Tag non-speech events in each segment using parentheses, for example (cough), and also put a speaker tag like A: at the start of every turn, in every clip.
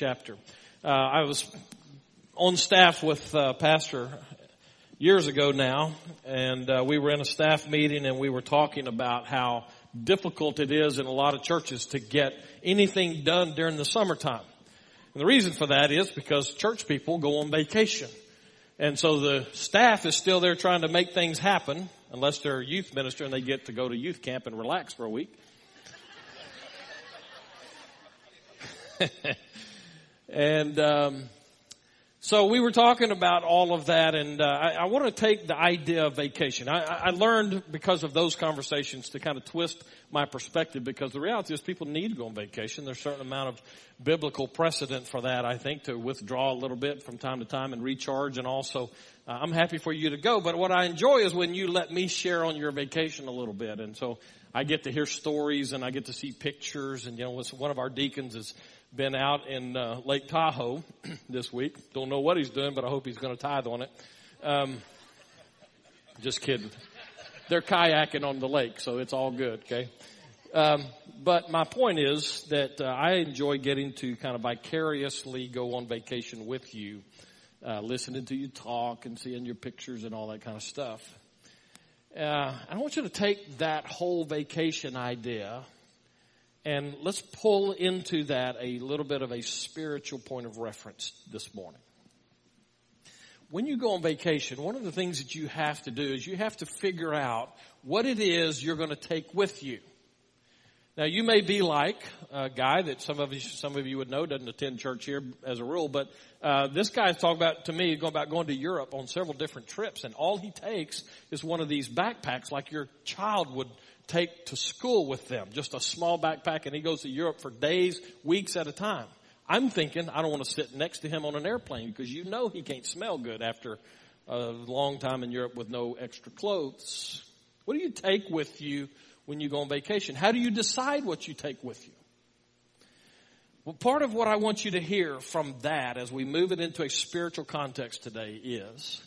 A: chapter. Uh, I was on staff with uh, Pastor years ago now, and uh, we were in a staff meeting and we were talking about how difficult it is in a lot of churches to get anything done during the summertime. And the reason for that is because church people go on vacation. And so the staff is still there trying to make things happen, unless they're a youth minister and they get to go to youth camp and relax for a week. (laughs) and um, so we were talking about all of that, and uh, I, I want to take the idea of vacation. I, I learned because of those conversations to kind of twist my perspective because the reality is people need to go on vacation. There's a certain amount of biblical precedent for that, I think, to withdraw a little bit from time to time and recharge. And also, uh, I'm happy for you to go. But what I enjoy is when you let me share on your vacation a little bit. And so I get to hear stories and I get to see pictures. And, you know, one of our deacons is been out in uh, Lake Tahoe (clears throat) this week. Don't know what he's doing, but I hope he's going to tithe on it. Um, just kidding. They're kayaking on the lake, so it's all good. Okay. Um, but my point is that uh, I enjoy getting to kind of vicariously go on vacation with you, uh, listening to you talk and seeing your pictures and all that kind of stuff. Uh, I want you to take that whole vacation idea and let's pull into that a little bit of a spiritual point of reference this morning. When you go on vacation, one of the things that you have to do is you have to figure out what it is you're going to take with you. Now you may be like a guy that some of you, some of you would know doesn't attend church here as a rule, but uh, this guy's talking about to me going about going to Europe on several different trips, and all he takes is one of these backpacks, like your child would take to school with them. Just a small backpack and he goes to Europe for days, weeks at a time. I'm thinking I don't want to sit next to him on an airplane because you know he can't smell good after a long time in Europe with no extra clothes. What do you take with you when you go on vacation? How do you decide what you take with you? Well, part of what I want you to hear from that as we move it into a spiritual context today is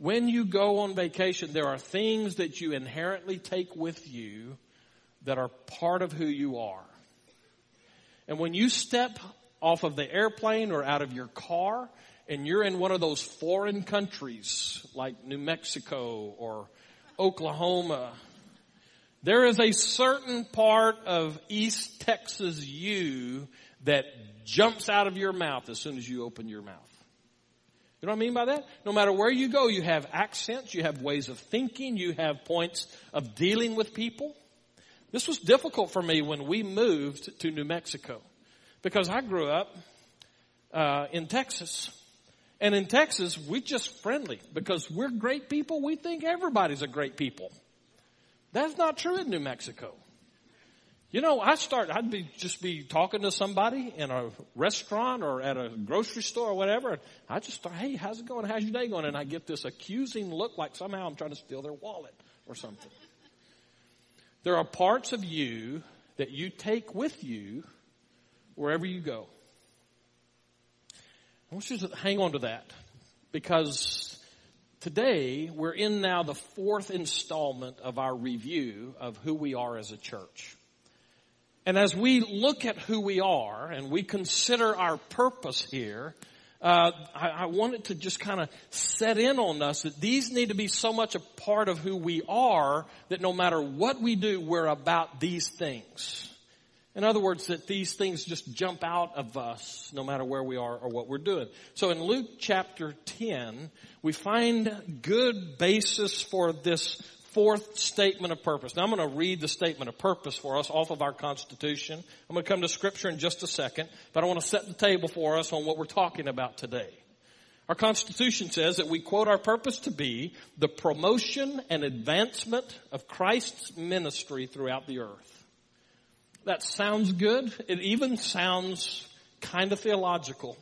A: when you go on vacation, there are things that you inherently take with you that are part of who you are. And when you step off of the airplane or out of your car and you're in one of those foreign countries like New Mexico or Oklahoma, there is a certain part of East Texas you that jumps out of your mouth as soon as you open your mouth. You know what I mean by that? No matter where you go, you have accents, you have ways of thinking, you have points of dealing with people. This was difficult for me when we moved to New Mexico because I grew up uh, in Texas. And in Texas, we're just friendly because we're great people. We think everybody's a great people. That's not true in New Mexico. You know, I start, I'd be, just be talking to somebody in a restaurant or at a grocery store or whatever. And I just start, hey, how's it going? How's your day going? And I get this accusing look like somehow I'm trying to steal their wallet or something. There are parts of you that you take with you wherever you go. I want you to hang on to that because today we're in now the fourth installment of our review of who we are as a church. And as we look at who we are and we consider our purpose here, uh, I, I wanted to just kind of set in on us that these need to be so much a part of who we are that no matter what we do, we're about these things. In other words, that these things just jump out of us no matter where we are or what we're doing. So in Luke chapter 10, we find good basis for this fourth statement of purpose. Now I'm going to read the statement of purpose for us off of our Constitution. I'm going to come to Scripture in just a second, but I want to set the table for us on what we're talking about today. Our Constitution says that we quote our purpose to be the promotion and advancement of Christ's ministry throughout the earth. That sounds good. It even sounds kind of theological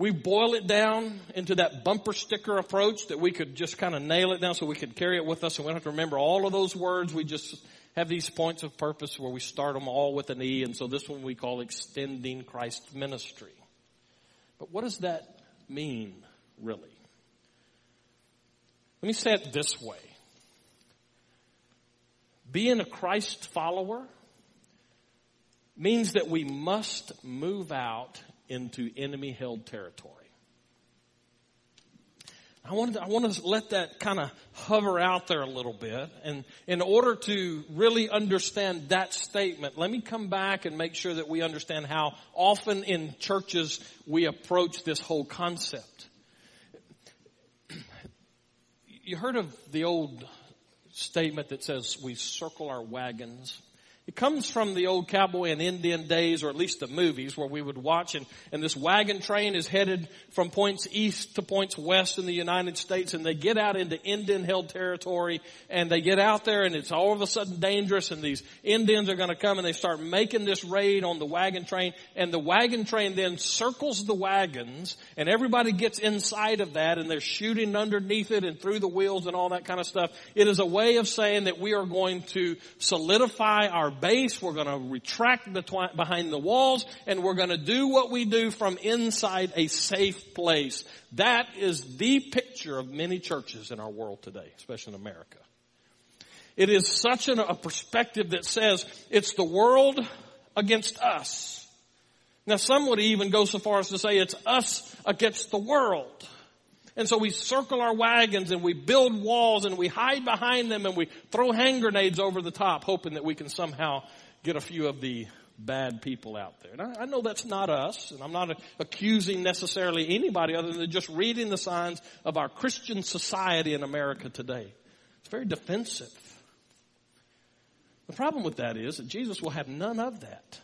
A: we boil it down into that bumper sticker approach that we could just kind of nail it down so we could carry it with us and we don't have to remember all of those words. We just have these points of purpose where we start them all with an E and so this one we call extending Christ's ministry. But what does that mean really? Let me say it this way. Being a Christ follower means that we must move out into enemy held territory. I want to, I want to let that kind of hover out there a little bit. And in order to really understand that statement, let me come back and make sure that we understand how often in churches we approach this whole concept. You heard of the old statement that says we circle our wagons it comes from the old cowboy and Indian days, or at least the movies where we would watch and, and this wagon train is headed from points east to points west in the United States and they get out into Indian held territory and they get out there and it's all of a sudden dangerous and these Indians are going to come and they start making this raid on the wagon train and the wagon train then circles the wagons and everybody gets inside of that and they're shooting underneath it and through the wheels and all that kind of stuff. It is a way of saying that we are going to solidify our base. We're going to retract behind the walls and we're going to do what we do from inside a safe place. That is the picture of many churches in our world today, especially in America. It is such an, a perspective that says it's the world against us. Now some would even go so far as to say it's us against the world. And so we circle our wagons and we build walls and we hide behind them and we throw hand grenades over the top hoping that we can somehow get a few of the bad people out there. And I, I know that's not us and I'm not accusing necessarily anybody other than just reading the signs of our Christian society in America today. It's very defensive. The problem with that is that Jesus will have none of that.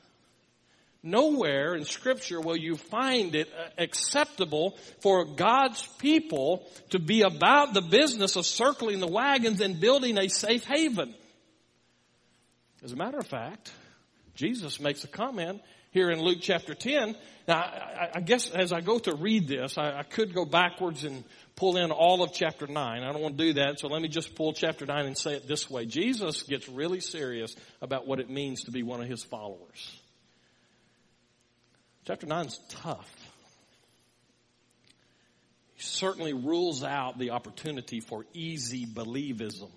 A: Nowhere in scripture will you find it uh, acceptable for God's people to be about the business of circling the wagons and building a safe haven. As a matter of fact, Jesus makes a comment here in Luke chapter 10. Now, I, I guess as I go to read this, I, I, could go backwards and pull in all of chapter 9. I don't want to do that, so let me just pull chapter 9 and say it this way. Jesus gets really serious about what it means to be one of his followers. Chapter 9 is tough. He certainly rules out the opportunity for easy believism.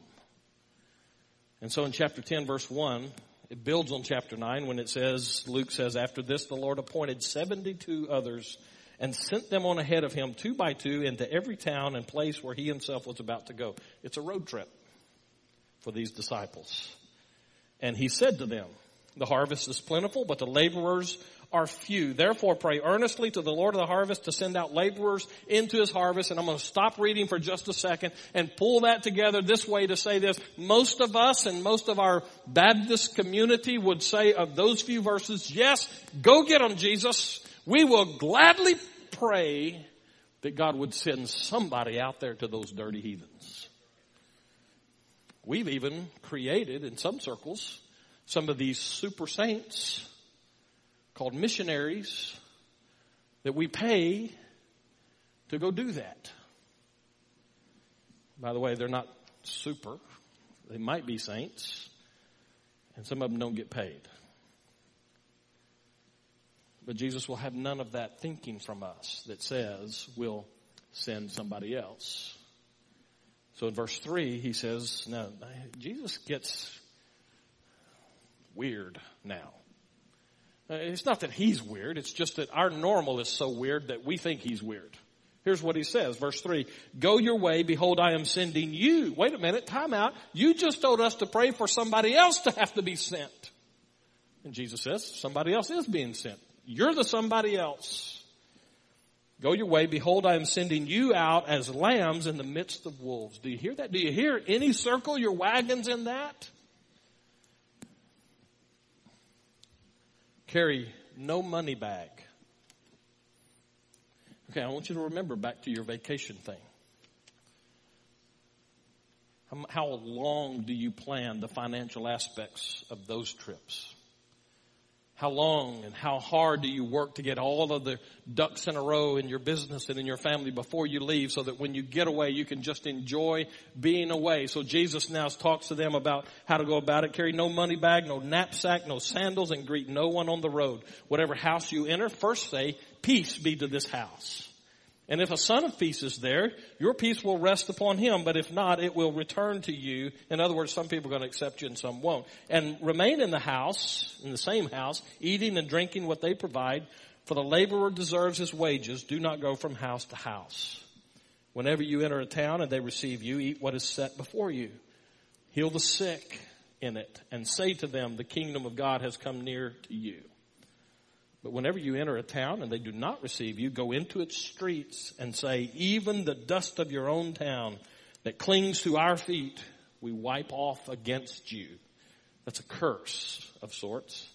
A: And so in chapter 10 verse 1, it builds on chapter 9 when it says, Luke says, after this the Lord appointed 72 others and sent them on ahead of him two by two into every town and place where he himself was about to go. It's a road trip for these disciples. And he said to them, the harvest is plentiful, but the laborers are few. Therefore pray earnestly to the Lord of the harvest to send out laborers into his harvest. And I'm going to stop reading for just a second and pull that together this way to say this. Most of us and most of our Baptist community would say of those few verses, yes, go get them, Jesus. We will gladly pray that God would send somebody out there to those dirty heathens. We've even created in some circles some of these super saints called missionaries that we pay to go do that. By the way, they're not super. They might be saints, and some of them don't get paid. But Jesus will have none of that thinking from us that says we'll send somebody else. So in verse 3, he says, no, Jesus gets weird now. Uh, it's not that he's weird, it's just that our normal is so weird that we think he's weird. Here's what he says, verse 3. Go your way, behold I am sending you. Wait a minute, time out. You just told us to pray for somebody else to have to be sent. And Jesus says, somebody else is being sent. You're the somebody else. Go your way, behold I am sending you out as lambs in the midst of wolves. Do you hear that? Do you hear any circle your wagons in that? Carry no money bag. Okay, I want you to remember back to your vacation thing. How long do you plan the financial aspects of those trips? How long and how hard do you work to get all of the ducks in a row in your business and in your family before you leave so that when you get away you can just enjoy being away. So Jesus now talks to them about how to go about it. Carry no money bag, no knapsack, no sandals and greet no one on the road. Whatever house you enter, first say, peace be to this house. And if a son of peace is there, your peace will rest upon him, but if not, it will return to you. In other words, some people are going to accept you and some won't. And remain in the house, in the same house, eating and drinking what they provide, for the laborer deserves his wages. Do not go from house to house. Whenever you enter a town and they receive you, eat what is set before you. Heal the sick in it and say to them, the kingdom of God has come near to you. But whenever you enter a town and they do not receive you, go into its streets and say, even the dust of your own town that clings to our feet, we wipe off against you. That's a curse of sorts.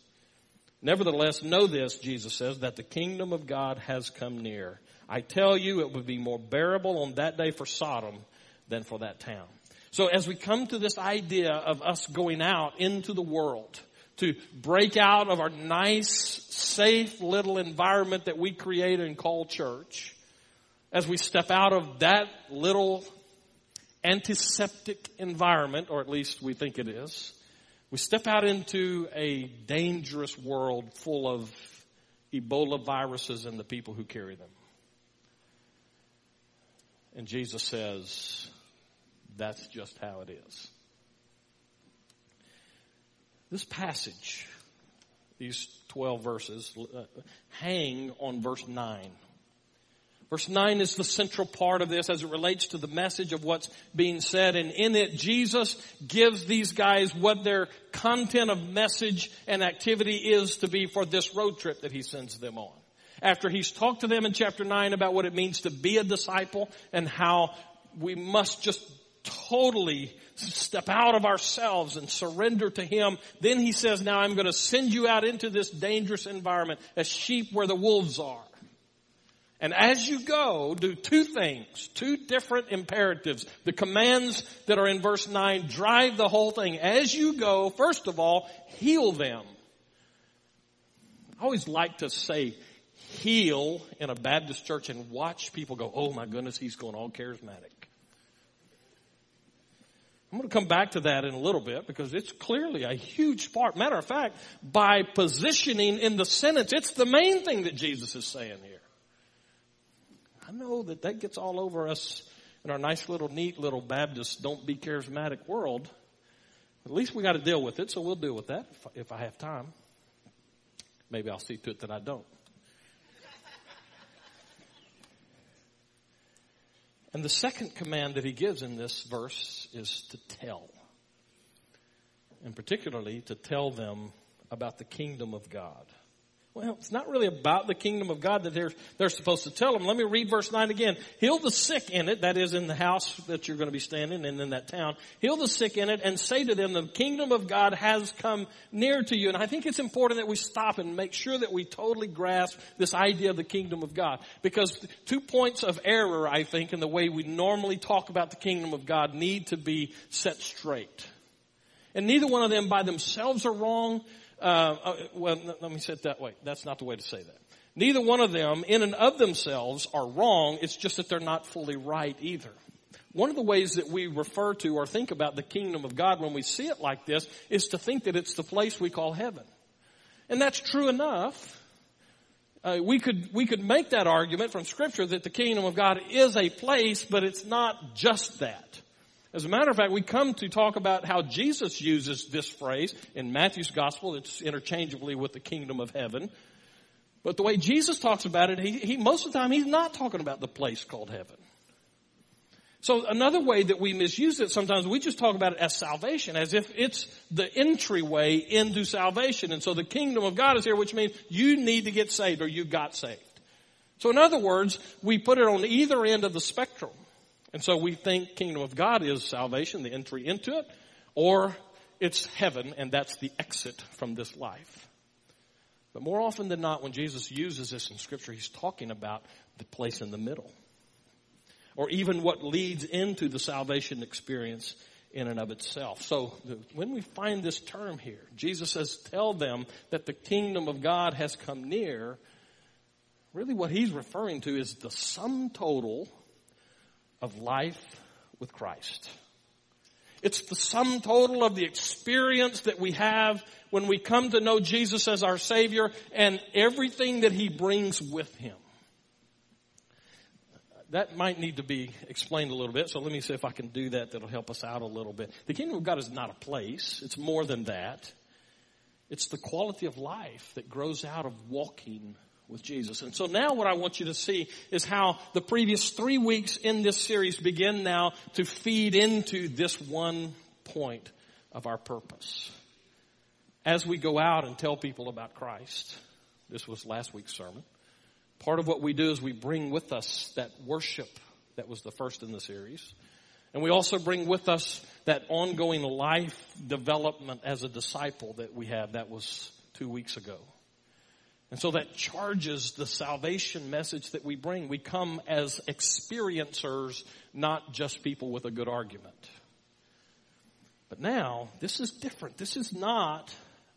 A: Nevertheless, know this, Jesus says, that the kingdom of God has come near. I tell you, it would be more bearable on that day for Sodom than for that town. So as we come to this idea of us going out into the world, to break out of our nice, safe little environment that we create and call church, as we step out of that little antiseptic environment, or at least we think it is, we step out into a dangerous world full of Ebola viruses and the people who carry them. And Jesus says, that's just how it is. This passage, these 12 verses, uh, hang on verse 9. Verse 9 is the central part of this as it relates to the message of what's being said. And in it, Jesus gives these guys what their content of message and activity is to be for this road trip that he sends them on. After he's talked to them in chapter 9 about what it means to be a disciple and how we must just totally step out of ourselves and surrender to Him. Then He says, now I'm going to send you out into this dangerous environment as sheep where the wolves are. And as you go, do two things, two different imperatives. The commands that are in verse 9 drive the whole thing. As you go, first of all, heal them. I always like to say heal in a Baptist church and watch people go, oh my goodness, he's going all charismatic. I'm going to come back to that in a little bit because it's clearly a huge part. Matter of fact, by positioning in the sentence, it's the main thing that Jesus is saying here. I know that that gets all over us in our nice little neat little Baptist don't be charismatic world. At least we got to deal with it, so we'll deal with that if, if I have time. Maybe I'll see to it that I don't. And the second command that he gives in this verse is to tell. And particularly to tell them about the kingdom of God. Well, it's not really about the kingdom of God that they're, they're supposed to tell them. Let me read verse 9 again. Heal the sick in it, that is in the house that you're going to be standing in, in that town. Heal the sick in it and say to them, the kingdom of God has come near to you. And I think it's important that we stop and make sure that we totally grasp this idea of the kingdom of God. Because two points of error, I think, in the way we normally talk about the kingdom of God need to be set straight. And neither one of them by themselves are wrong, uh, uh, well, let me say it that way. That's not the way to say that. Neither one of them, in and of themselves, are wrong. It's just that they're not fully right either. One of the ways that we refer to or think about the kingdom of God when we see it like this is to think that it's the place we call heaven. And that's true enough. Uh, we could we could make that argument from scripture that the kingdom of God is a place, but it's not just that. As a matter of fact, we come to talk about how Jesus uses this phrase in Matthew's gospel. It's interchangeably with the kingdom of heaven. But the way Jesus talks about it, he, he most of the time he's not talking about the place called heaven. So another way that we misuse it sometimes, we just talk about it as salvation, as if it's the entryway into salvation. And so the kingdom of God is here, which means you need to get saved or you got saved. So in other words, we put it on either end of the spectrum. And so we think kingdom of God is salvation, the entry into it, or it's heaven and that's the exit from this life. But more often than not, when Jesus uses this in scripture, he's talking about the place in the middle. Or even what leads into the salvation experience in and of itself. So when we find this term here, Jesus says, tell them that the kingdom of God has come near. Really what he's referring to is the sum total of life with Christ. It's the sum total of the experience that we have when we come to know Jesus as our Savior and everything that He brings with Him. that might need to be explained a little bit. So let me see if I can do that. That'll help us out a little bit. The kingdom of God is not a place. It's more than that. It's the quality of life that grows out of walking with Jesus. And so now what I want you to see is how the previous three weeks in this series begin now to feed into this one point of our purpose. As we go out and tell people about Christ, this was last week's sermon. Part of what we do is we bring with us that worship that was the first in the series. And we also bring with us that ongoing life development as a disciple that we have. That was two weeks ago. And so that charges the salvation message that we bring. We come as experiencers, not just people with a good argument. But now, this is different. This is not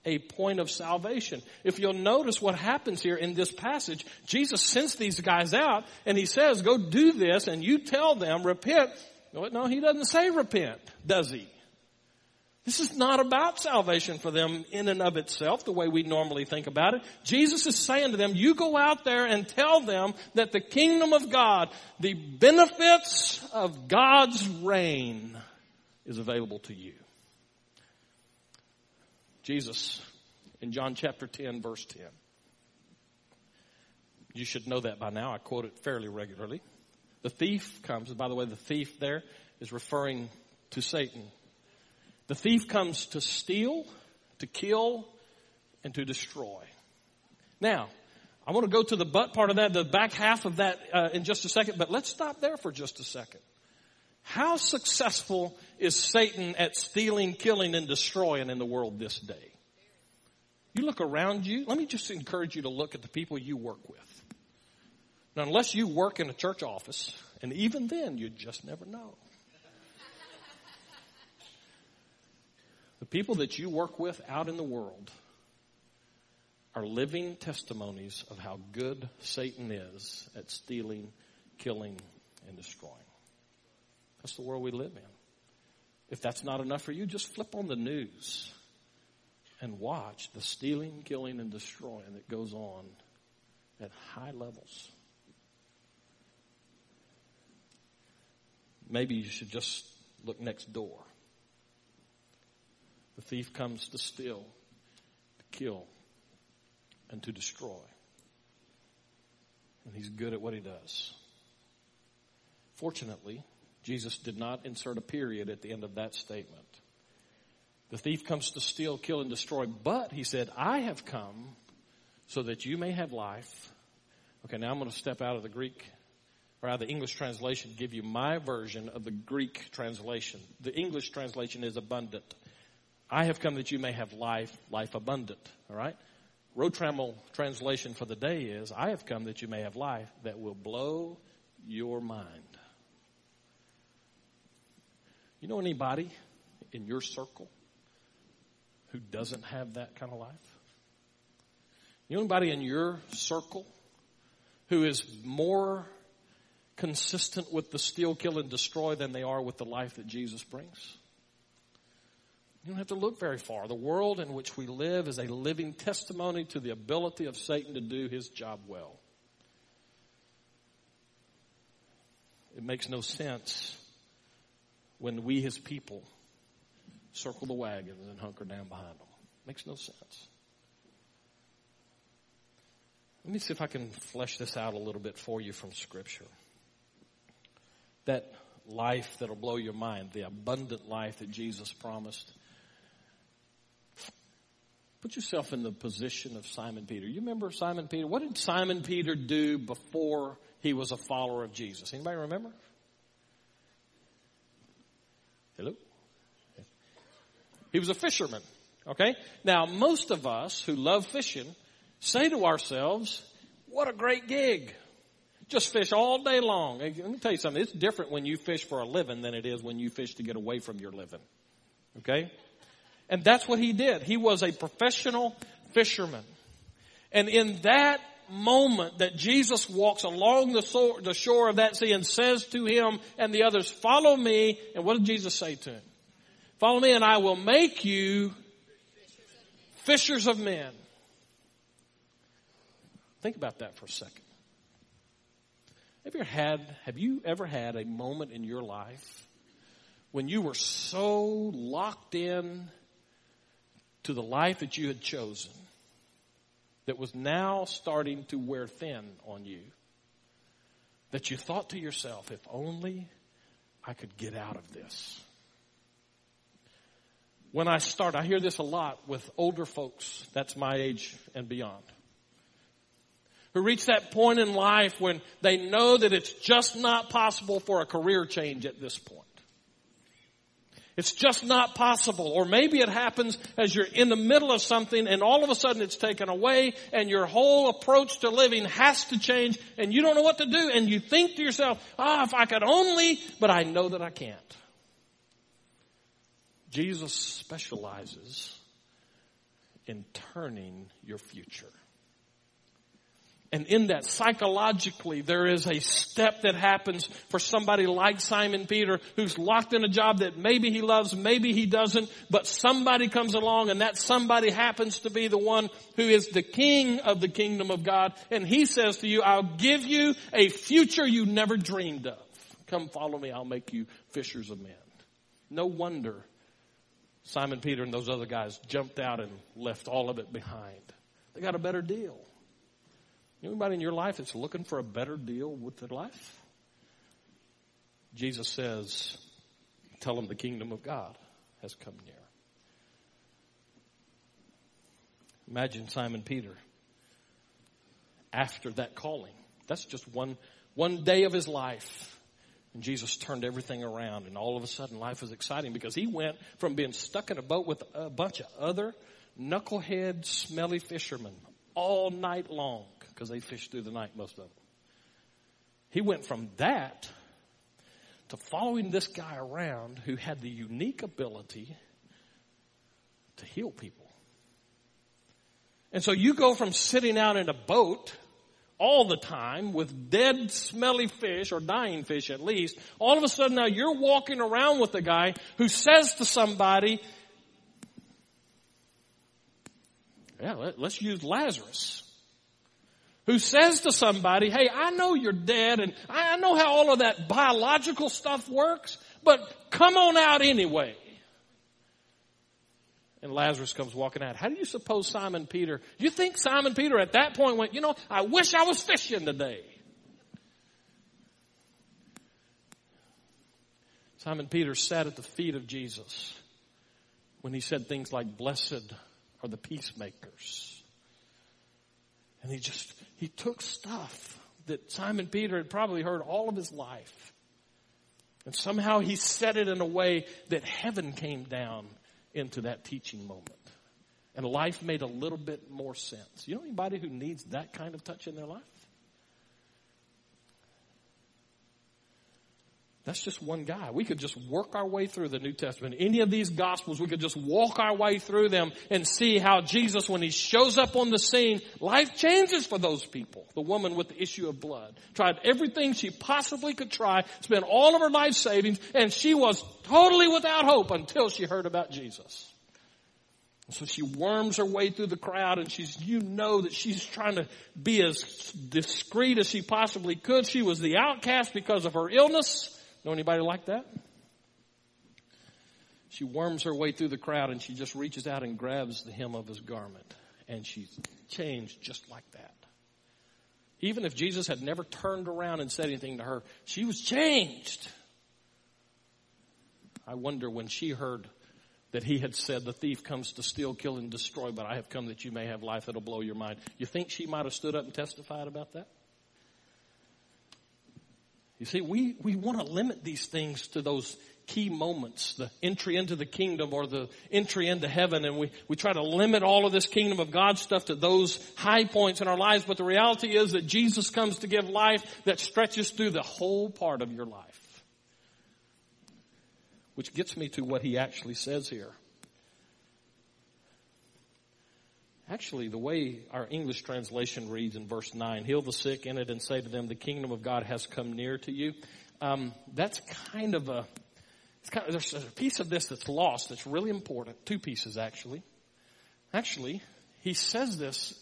A: a point of salvation. If you'll notice what happens here in this passage, Jesus sends these guys out and he says, go do this and you tell them, repent. No, he doesn't say repent, does he? This is not about salvation for them in and of itself, the way we normally think about it. Jesus is saying to them, you go out there and tell them that the kingdom of God, the benefits of God's reign is available to you. Jesus in John chapter 10 verse 10. You should know that by now. I quote it fairly regularly. The thief comes, by the way, the thief there is referring to Satan. The thief comes to steal, to kill, and to destroy. Now, I want to go to the butt part of that, the back half of that uh, in just a second, but let's stop there for just a second. How successful is Satan at stealing, killing, and destroying in the world this day? You look around you, let me just encourage you to look at the people you work with. Now, unless you work in a church office, and even then, you just never know. People that you work with out in the world are living testimonies of how good Satan is at stealing, killing, and destroying. That's the world we live in. If that's not enough for you, just flip on the news and watch the stealing, killing, and destroying that goes on at high levels. Maybe you should just look next door. The thief comes to steal, to kill, and to destroy. And he's good at what he does. Fortunately, Jesus did not insert a period at the end of that statement. The thief comes to steal, kill, and destroy, but he said, I have come so that you may have life. Okay, now I'm going to step out of the Greek or out of the English translation, give you my version of the Greek translation. The English translation is abundant. I have come that you may have life, life abundant. All right? Road Trammel translation for the day is, I have come that you may have life that will blow your mind. You know anybody in your circle who doesn't have that kind of life? You know anybody in your circle who is more consistent with the steal, kill, and destroy than they are with the life that Jesus brings? You don't have to look very far. The world in which we live is a living testimony to the ability of Satan to do his job well. It makes no sense when we, his people, circle the wagons and hunker down behind them. Makes no sense. Let me see if I can flesh this out a little bit for you from Scripture. That life that'll blow your mind, the abundant life that Jesus promised. Put yourself in the position of Simon Peter. You remember Simon Peter? What did Simon Peter do before he was a follower of Jesus? Anybody remember? Hello? He was a fisherman. Okay? Now, most of us who love fishing say to ourselves, what a great gig. Just fish all day long. Let me tell you something. It's different when you fish for a living than it is when you fish to get away from your living. Okay? And that's what he did. He was a professional fisherman. And in that moment that Jesus walks along the, shore of that sea and says to him and the others, follow me. And what did Jesus say to him? Follow me and I will make you fishers of men. Think about that for a second. Have you had, have you ever had a moment in your life when you were so locked in to the life that you had chosen that was now starting to wear thin on you that you thought to yourself, if only I could get out of this? When I start, I hear this a lot with older folks, that's my age and beyond who reach that point in life when they know that it's just not possible for a career change at this point. It's just not possible. Or maybe it happens as you're in the middle of something and all of a sudden it's taken away and your whole approach to living has to change and you don't know what to do and you think to yourself, ah, if I could only, but I know that I can't. Jesus specializes in turning your future. And in that, psychologically, there is a step that happens for somebody like Simon Peter who's locked in a job that maybe he loves, maybe he doesn't, but somebody comes along and that somebody happens to be the one who is the king of the kingdom of God. And he says to you, I'll give you a future you never dreamed of. Come follow me, I'll make you fishers of men. No wonder Simon Peter and those other guys jumped out and left all of it behind. They got a better deal. Anybody in your life that's looking for a better deal with their life? Jesus says, tell them the kingdom of God has come near. Imagine Simon Peter after that calling. That's just one, one day of his life. And Jesus turned everything around and all of a sudden life was exciting because he went from being stuck in a boat with a bunch of other knucklehead, smelly fishermen all night long because they fished through the night, most of them. He went from that to following this guy around who had the unique ability to heal people. And so you go from sitting out in a boat all the time with dead, smelly fish or dying fish at least. All of a sudden now you're walking around with a guy who says to somebody, yeah, let, us use Lazarus who says to somebody, hey, I know you're dead and I know how all of that biological stuff works, but come on out anyway. And Lazarus comes walking out. How do you suppose Simon Peter, you think Simon Peter at that point went, you know, I wish I was fishing today. Simon Peter sat at the feet of Jesus when he said things like, blessed are the peacemakers. And he just he took stuff that Simon Peter had probably heard all of his life. And somehow he said it in a way that heaven came down into that teaching moment. And life made a little bit more sense. You know anybody who needs that kind of touch in their life? That's just one guy. We could just work our way through the New Testament. Any of these gospels, we could just walk our way through them and see how Jesus, when he shows up on the scene, life changes for those people. The woman with the issue of blood tried everything she possibly could try, spent all of her life savings, and she was totally without hope until she heard about Jesus. So she worms her way through the crowd and she's, you know that she's trying to be as discreet as she possibly could. She was the outcast because of her illness. Know anybody like that? She worms her way through the crowd and she just reaches out and grabs the hem of his garment. And she's changed just like that. Even if Jesus had never turned around and said anything to her, she was changed. I wonder when she heard that he had said, the thief comes to steal, kill, and destroy, but I have come that you may have life that'll blow your mind. You think she might have stood up and testified about that? You see, we, we want to limit these things to those key moments, the entry into the kingdom or the entry into heaven, and we, we try to limit all of this kingdom of God stuff to those high points in our lives, but the reality is that Jesus comes to give life that stretches through the whole part of your life. Which gets me to what he actually says here. Actually, the way our English translation reads in verse 9, heal the sick in it and say to them, the kingdom of God has come near to you. Um, that's kind of a, kind of, there's a piece of this that's lost that's really important. Two pieces actually. Actually, he says this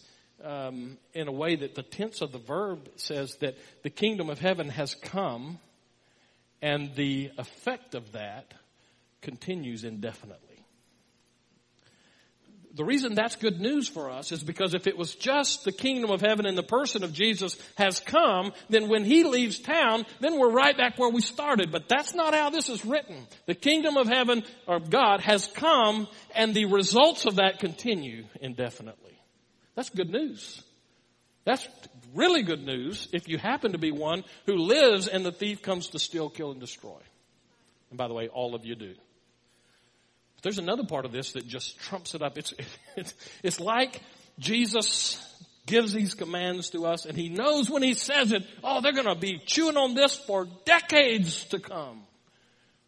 A: um, in a way that the tense of the verb says that the kingdom of heaven has come and the effect of that continues indefinitely. The reason that's good news for us is because if it was just the kingdom of heaven in the person of Jesus has come, then when he leaves town, then we're right back where we started. But that's not how this is written. The kingdom of heaven or God has come and the results of that continue indefinitely. That's good news. That's really good news if you happen to be one who lives and the thief comes to steal, kill, and destroy. And by the way, all of you do. There's another part of this that just trumps it up. It's, (laughs) it's, it's like Jesus gives these commands to us and he knows when he says it, oh, they're going to be chewing on this for decades to come.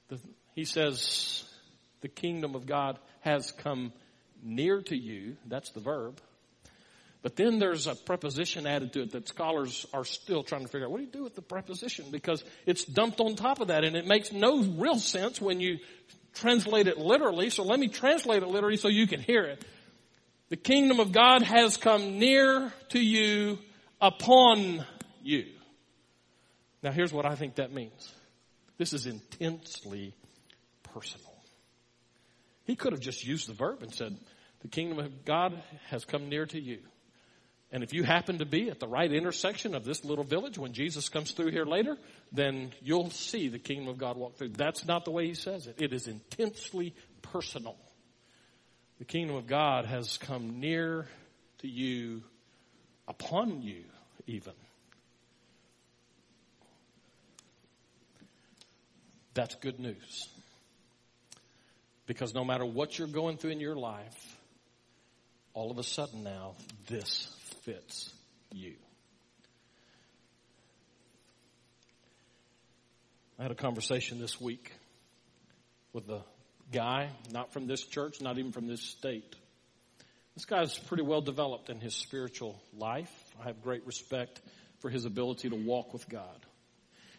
A: The, he says, the kingdom of God has come near to you. That's the verb. But then there's a preposition added to it that scholars are still trying to figure out what do you do with the preposition because it's dumped on top of that and it makes no real sense when you translate it literally. So let me translate it literally so you can hear it. The kingdom of God has come near to you upon you. Now here's what I think that means. This is intensely personal. He could have just used the verb and said, the kingdom of God has come near to you. And if you happen to be at the right intersection of this little village when Jesus comes through here later, then you'll see the kingdom of God walk through. That's not the way he says it. It is intensely personal. The kingdom of God has come near to you, upon you even. That's good news. Because no matter what you're going through in your life, all of a sudden now, this fits you. I had a conversation this week with a guy, not from this church, not even from this state. This guy's pretty well developed in his spiritual life. I have great respect for his ability to walk with God.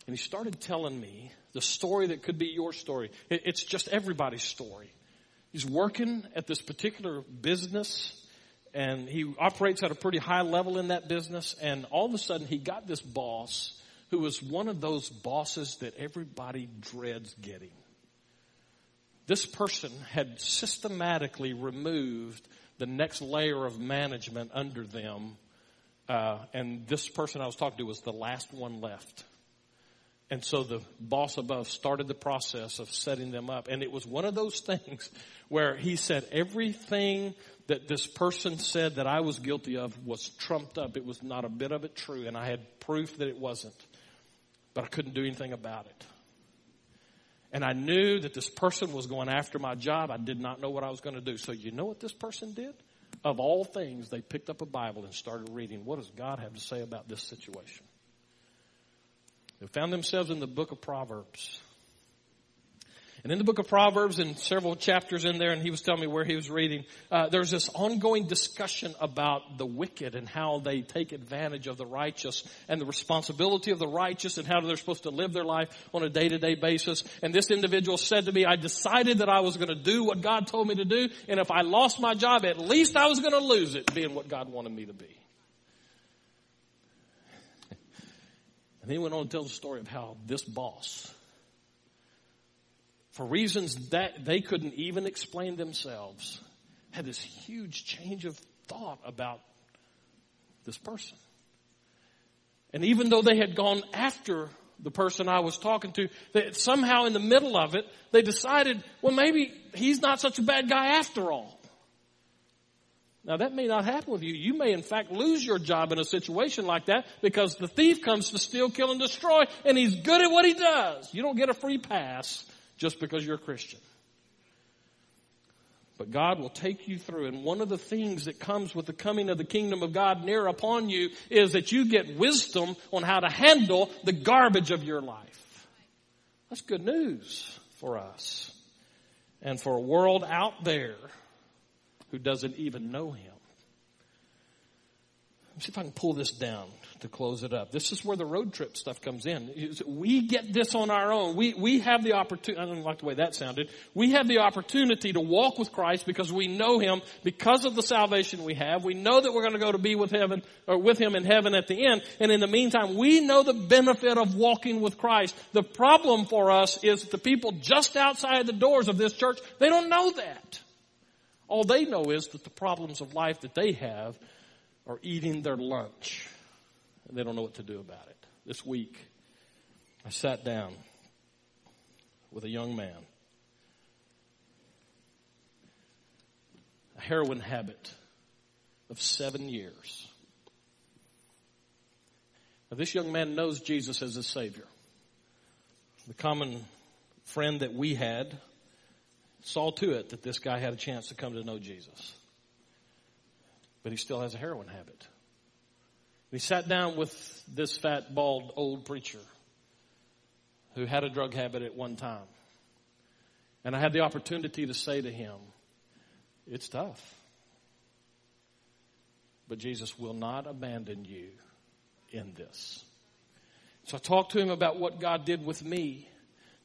A: And he started telling me the story that could be your story. It's just everybody's story. He's working at this particular business and he operates at a pretty high level in that business. And all of a sudden, he got this boss who was one of those bosses that everybody dreads getting. This person had systematically removed the next layer of management under them. Uh, and this person I was talking to was the last one left. And so the boss above started the process of setting them up. And it was one of those (laughs) things where he said everything that this person said that I was guilty of was trumped up. It was not a bit of it true, and I had proof that it wasn't. But I couldn't do anything about it. And I knew that this person was going after my job. I did not know what I was going to do. So you know what this person did? Of all things, they picked up a Bible and started reading. What does God have to say about this situation? They found themselves in the book of Proverbs. And in the book of Proverbs and several chapters in there, and he was telling me where he was reading, uh, there's this ongoing discussion about the wicked and how they take advantage of the righteous and the responsibility of the righteous and how they're supposed to live their life on a day-to-day basis. And this individual said to me, I decided that I was going to do what God told me to do, and if I lost my job, at least I was going to lose it being what God wanted me to be. And he went on to tell the story of how this boss for reasons that they couldn't even explain themselves, had this huge change of thought about this person. And even though they had gone after the person I was talking to, that somehow in the middle of it, they decided, well, maybe he's not such a bad guy after all. Now that may not happen with you. You may in fact lose your job in a situation like that because the thief comes to steal, kill, and destroy and he's good at what he does. You don't get a free pass just because you're a Christian. But God will take you through. And one of the things that comes with the coming of the kingdom of God near upon you is that you get wisdom on how to handle the garbage of your life. That's good news for us. And for a world out there who doesn't even know Him. See if I can pull this down to close it up. This is where the road trip stuff comes in. We get this on our own. We, we have the opportunity, I don't like the way that sounded. We have the opportunity to walk with Christ because we know Him because of the salvation we have. We know that we're going to go to be with heaven, or with Him in heaven at the end. And in the meantime, we know the benefit of walking with Christ. The problem for us is that the people just outside the doors of this church, they don't know that. All they know is that the problems of life that they have are eating their lunch and they don't know what to do about it. This week, I sat down with a young man, a heroin habit of seven years. Now, this young man knows Jesus as his Savior. The common friend that we had saw to it that this guy had a chance to come to know Jesus. But he still has a heroin habit. He sat down with this fat, bald, old preacher who had a drug habit at one time. And I had the opportunity to say to him, it's tough. But Jesus will not abandon you in this. So I talked to him about what God did with me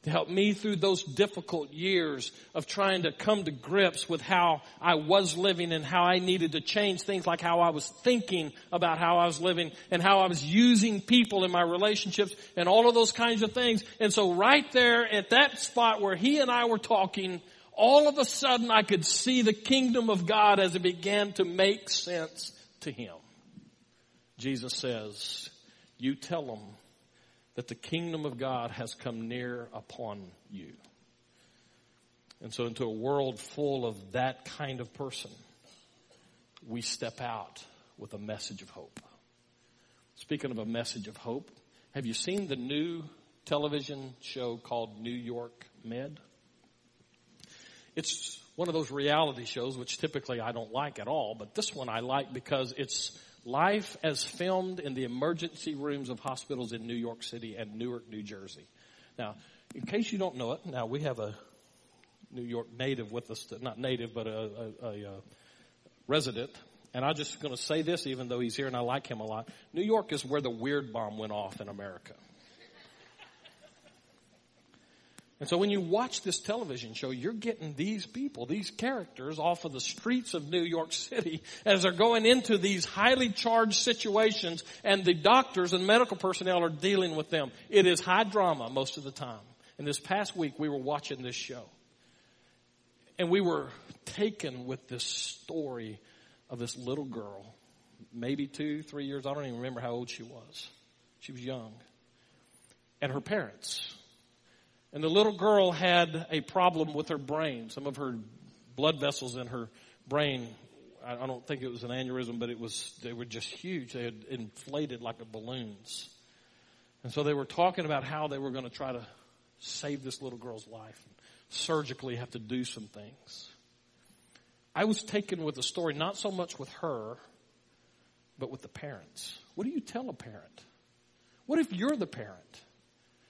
A: to help me through those difficult years of trying to come to grips with how I was living and how I needed to change things like how I was thinking about how I was living and how I was using people in my relationships and all of those kinds of things. And so right there at that spot where he and I were talking, all of a sudden I could see the kingdom of God as it began to make sense to him. Jesus says, you tell them that the kingdom of God has come near upon you. And so into a world full of that kind of person, we step out with a message of hope. Speaking of a message of hope, have you seen the new television show called New York Med? It's one of those reality shows which typically I don't like at all, but this one I like because it's life as filmed in the emergency rooms of hospitals in New York City and Newark, New Jersey. Now, in case you don't know it, now we have a New York native with us, not native, but a, a, a, a resident. And I'm just going to say this, even though he's here and I like him a lot. New York is where the weird bomb went off in America. And so when you watch this television show, you're getting these people, these characters off of the streets of New York City as they're going into these highly charged situations and the doctors and medical personnel are dealing with them. It is high drama most of the time. And this past week we were watching this show and we were taken with this story of this little girl, maybe two, three years. I don't even remember how old she was. She was young. And her parents and the little girl had a problem with her brain. Some of her blood vessels in her brain, I don't think it was an aneurysm, but it was, they were just huge. They had inflated like balloons. And so they were talking about how they were going to try to save this little girl's life, surgically have to do some things. I was taken with the story, not so much with her, but with the parents. What do you tell a parent? What if you're the parent?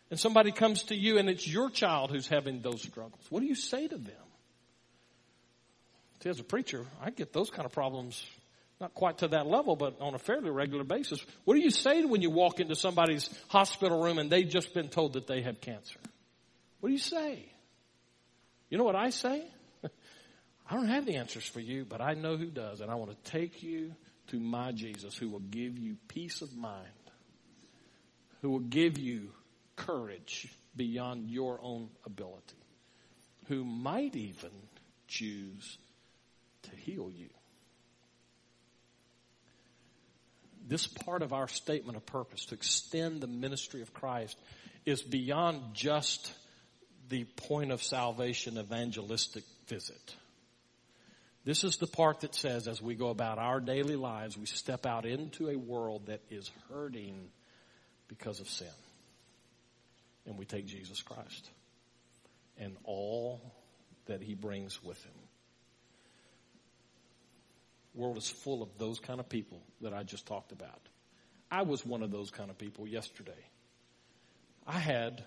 A: And somebody comes to you and it's your child who's having those struggles, what do you say to them? See, as a preacher, I get those kind of problems, not quite to that level, but on a fairly regular basis. What do you say when you walk into somebody's hospital room and they've just been told that they have cancer? What do you say? You know what I say? (laughs) I don't have the answers for you, but I know who does, and I want to take you to my Jesus who will give you peace of mind, who will give you courage beyond your own ability, who might even choose to heal you. This part of our statement of purpose to extend the ministry of Christ is beyond just the point of salvation evangelistic visit. This is the part that says as we go about our daily lives, we step out into a world that is hurting because of sin and we take Jesus Christ and all that he brings with him. The world is full of those kind of people that I just talked about. I was one of those kind of people yesterday. I had,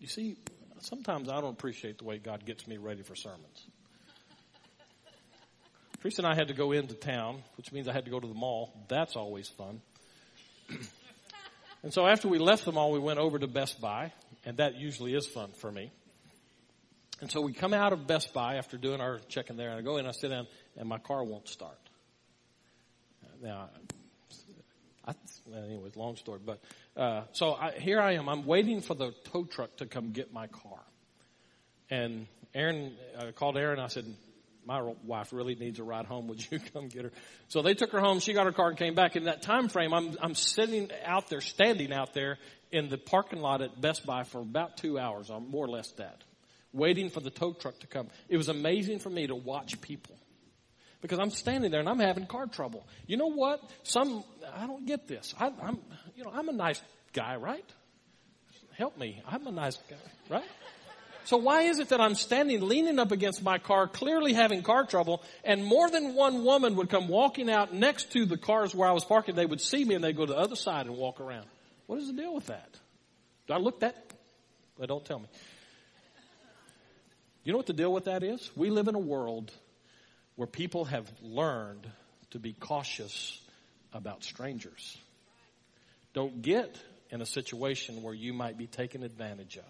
A: you see, sometimes I don't appreciate the way God gets me ready for sermons. Teresa and I had to go into town, which means I had to go to the mall. That's always fun. (clears throat) and so after we left the mall, we went over to Best Buy, and that usually is fun for me. And so we come out of Best Buy after doing our check-in there, and I go in, I sit down, and my car won't start. Now, I, anyways, long story, but uh, so I, here I am. I'm waiting for the tow truck to come get my car, and Aaron uh, called Aaron. I said, "My wife really needs a ride home. Would you (laughs) come get her?" So they took her home. She got her car and came back. In that time frame, I'm I'm sitting out there, standing out there in the parking lot at Best Buy for about two hours, or more or less that waiting for the tow truck to come. It was amazing for me to watch people. Because I'm standing there and I'm having car trouble. You know what? Some, I don't get this. I, I'm, you know, I'm a nice guy, right? Help me. I'm a nice guy, right? So why is it that I'm standing leaning up against my car, clearly having car trouble, and more than one woman would come walking out next to the cars where I was parking, they would see me and they'd go to the other side and walk around. What is the deal with that? Do I look that? Well, don't tell me. You know what the deal with that is? We live in a world where people have learned to be cautious about strangers. Don't get in a situation where you might be taken advantage of.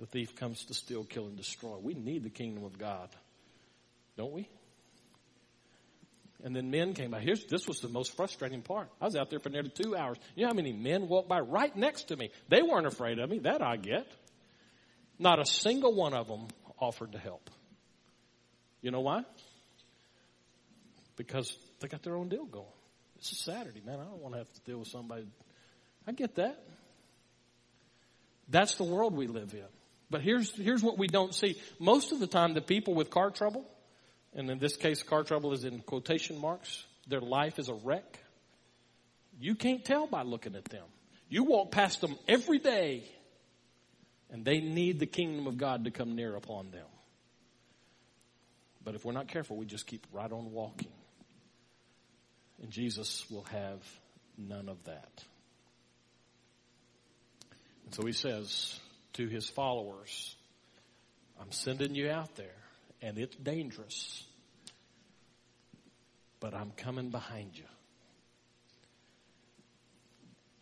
A: The thief comes to steal, kill, and destroy. We need the kingdom of God, don't we? And then men came by. Here's, this was the most frustrating part. I was out there for nearly two hours. You know how many men walked by right next to me? They weren't afraid of me. That I get. Not a single one of them offered to help. You know why? Because they got their own deal going. It's a Saturday, man. I don't want to have to deal with somebody. I get that. That's the world we live in. But here's, here's what we don't see. Most of the time, the people with car trouble, and in this case, car trouble is in quotation marks, their life is a wreck. You can't tell by looking at them. You walk past them every day and they need the kingdom of God to come near upon them. But if we're not careful, we just keep right on walking. And Jesus will have none of that. And so he says to his followers, I'm sending you out there, and it's dangerous, but I'm coming behind you.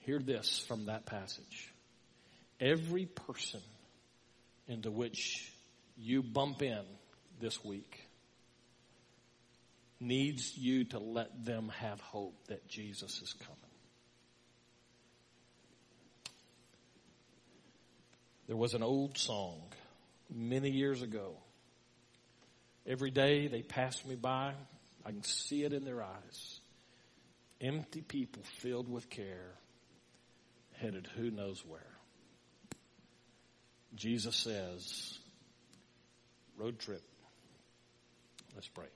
A: Hear this from that passage every person into which you bump in this week needs you to let them have hope that Jesus is coming. There was an old song many years ago. Every day they pass me by, I can see it in their eyes. Empty people filled with care, headed who knows where. Jesus says, road trip. Let's pray.